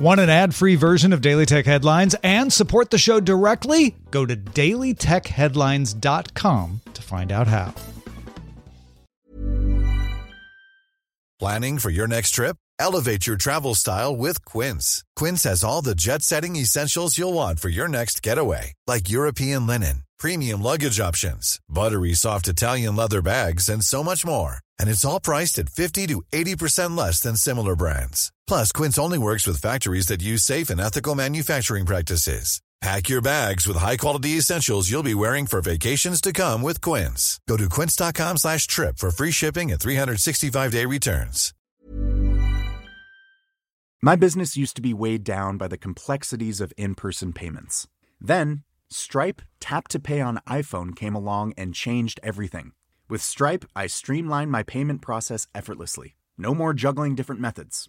Want an ad free version of Daily Tech Headlines and support the show directly? Go to dailytechheadlines.com to find out how. Planning for your next trip? Elevate your travel style with Quince. Quince has all the jet setting essentials you'll want for your next getaway, like European linen, premium luggage options, buttery soft Italian leather bags, and so much more. And it's all priced at 50 to 80% less than similar brands. Plus, Quince only works with factories that use safe and ethical manufacturing practices. Pack your bags with high-quality essentials you'll be wearing for vacations to come with Quince. Go to quince.com slash trip for free shipping and 365-day returns. My business used to be weighed down by the complexities of in-person payments. Then, Stripe Tap to Pay on iPhone came along and changed everything. With Stripe, I streamlined my payment process effortlessly. No more juggling different methods.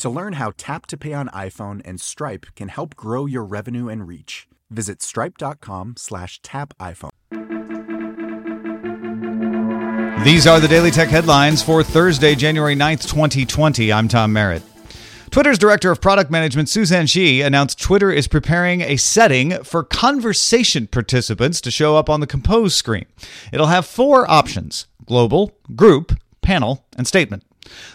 To learn how Tap to Pay on iPhone and Stripe can help grow your revenue and reach, visit stripe.com slash tap iPhone. These are the Daily Tech headlines for Thursday, January 9th, 2020. I'm Tom Merritt. Twitter's director of product management, Suzanne Xie, announced Twitter is preparing a setting for conversation participants to show up on the compose screen. It'll have four options global, group, panel, and statement.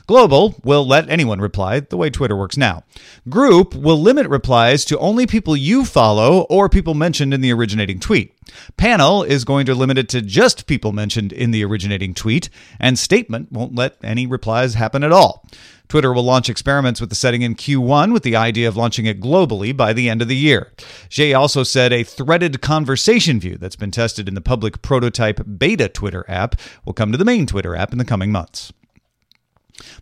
Global will let anyone reply the way Twitter works now. Group will limit replies to only people you follow or people mentioned in the originating tweet. Panel is going to limit it to just people mentioned in the originating tweet, and Statement won't let any replies happen at all. Twitter will launch experiments with the setting in Q1 with the idea of launching it globally by the end of the year. Jay also said a threaded conversation view that's been tested in the public prototype beta Twitter app will come to the main Twitter app in the coming months.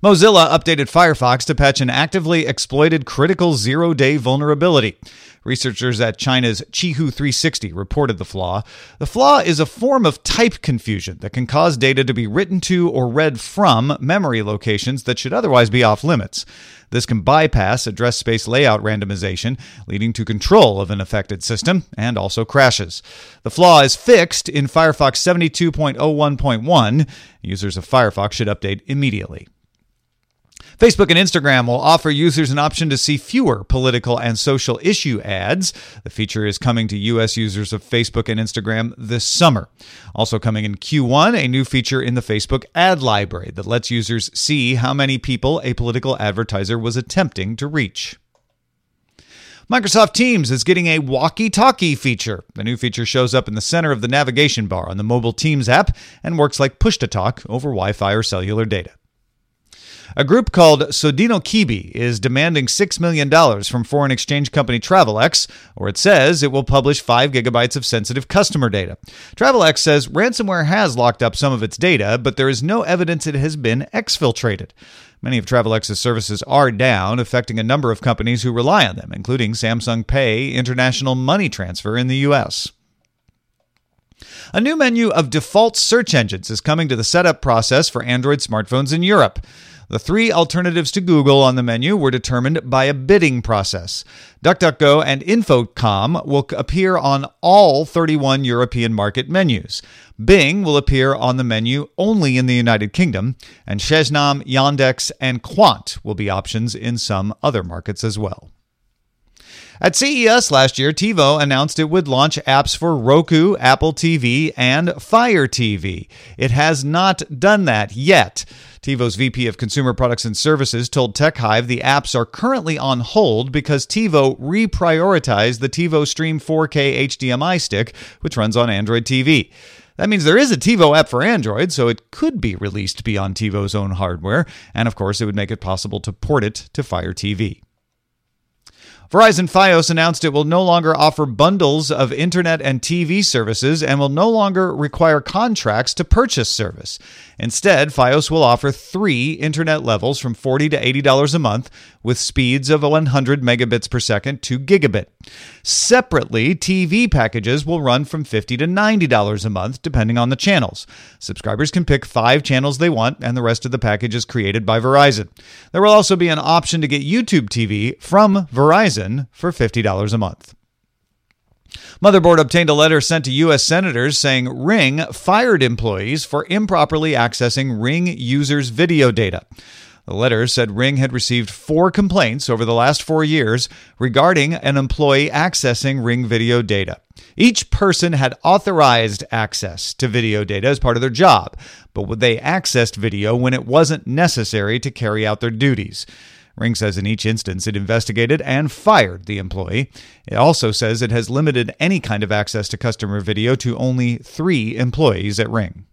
Mozilla updated Firefox to patch an actively exploited critical zero day vulnerability. Researchers at China's Qihoo 360 reported the flaw. The flaw is a form of type confusion that can cause data to be written to or read from memory locations that should otherwise be off limits. This can bypass address space layout randomization, leading to control of an affected system and also crashes. The flaw is fixed in Firefox 72.01.1. Users of Firefox should update immediately. Facebook and Instagram will offer users an option to see fewer political and social issue ads. The feature is coming to U.S. users of Facebook and Instagram this summer. Also coming in Q1, a new feature in the Facebook ad library that lets users see how many people a political advertiser was attempting to reach. Microsoft Teams is getting a walkie talkie feature. The new feature shows up in the center of the navigation bar on the mobile Teams app and works like push to talk over Wi Fi or cellular data. A group called Sodinokibi is demanding $6 million from foreign exchange company Travelex, or it says it will publish 5 gigabytes of sensitive customer data. Travelex says ransomware has locked up some of its data, but there is no evidence it has been exfiltrated. Many of Travelex's services are down, affecting a number of companies who rely on them, including Samsung Pay, international money transfer in the U.S. A new menu of default search engines is coming to the setup process for Android smartphones in Europe. The three alternatives to Google on the menu were determined by a bidding process. DuckDuckGo and Info.com will appear on all 31 European market menus. Bing will appear on the menu only in the United Kingdom, and Seznam, Yandex, and Qwant will be options in some other markets as well. At CES last year, TiVo announced it would launch apps for Roku, Apple TV, and Fire TV. It has not done that yet. TiVo's VP of Consumer Products and Services told TechHive the apps are currently on hold because TiVo reprioritized the TiVo Stream 4K HDMI stick, which runs on Android TV. That means there is a TiVo app for Android, so it could be released beyond TiVo's own hardware, and of course, it would make it possible to port it to Fire TV. Verizon Fios announced it will no longer offer bundles of internet and TV services and will no longer require contracts to purchase service. Instead, Fios will offer three internet levels from 40 to $80 a month with speeds of 100 megabits per second to gigabit. Separately, TV packages will run from 50 to $90 a month depending on the channels. Subscribers can pick five channels they want, and the rest of the package is created by Verizon. There will also be an option to get YouTube TV from Verizon for $50 a month. Motherboard obtained a letter sent to U.S. senators saying Ring fired employees for improperly accessing Ring users' video data. The letter said Ring had received four complaints over the last four years regarding an employee accessing Ring video data. Each person had authorized access to video data as part of their job, but they accessed video when it wasn't necessary to carry out their duties. Ring says in each instance it investigated and fired the employee. It also says it has limited any kind of access to customer video to only three employees at Ring.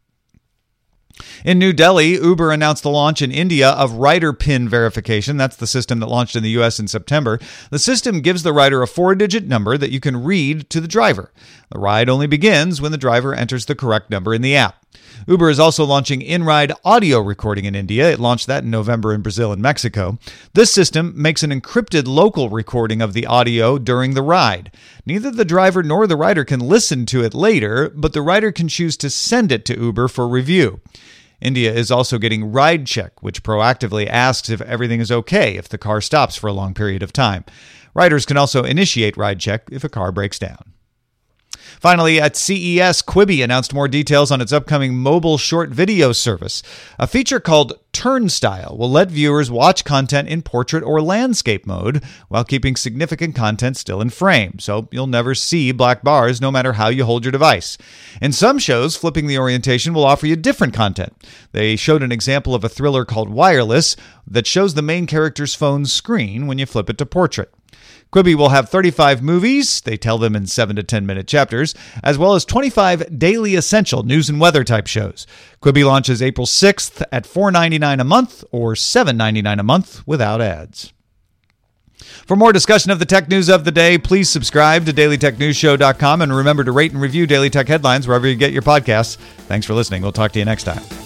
In New Delhi, Uber announced the launch in India of rider pin verification. That's the system that launched in the US in September. The system gives the rider a four digit number that you can read to the driver. The ride only begins when the driver enters the correct number in the app. Uber is also launching in ride audio recording in India. It launched that in November in Brazil and Mexico. This system makes an encrypted local recording of the audio during the ride. Neither the driver nor the rider can listen to it later, but the rider can choose to send it to Uber for review. India is also getting Ride Check, which proactively asks if everything is okay if the car stops for a long period of time. Riders can also initiate Ride Check if a car breaks down. Finally, at CES, Quibi announced more details on its upcoming mobile short video service. A feature called Turnstyle will let viewers watch content in portrait or landscape mode while keeping significant content still in frame, so you'll never see black bars no matter how you hold your device. In some shows, flipping the orientation will offer you different content. They showed an example of a thriller called Wireless that shows the main character's phone screen when you flip it to portrait. Quibi will have 35 movies, they tell them in 7 to 10 minute chapters, as well as 25 daily essential news and weather type shows. Quibi launches April 6th at $4.99 a month or $7.99 a month without ads. For more discussion of the tech news of the day, please subscribe to dailytechnewsshow.com and remember to rate and review Daily Tech Headlines wherever you get your podcasts. Thanks for listening. We'll talk to you next time.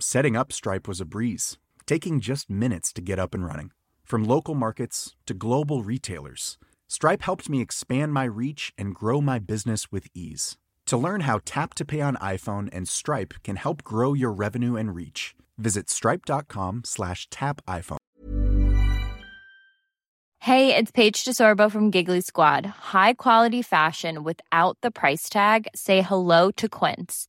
Setting up Stripe was a breeze, taking just minutes to get up and running. From local markets to global retailers, Stripe helped me expand my reach and grow my business with ease. To learn how Tap to Pay on iPhone and Stripe can help grow your revenue and reach, visit stripe.com slash tap iPhone. Hey, it's Paige DeSorbo from Giggly Squad. High quality fashion without the price tag. Say hello to Quince.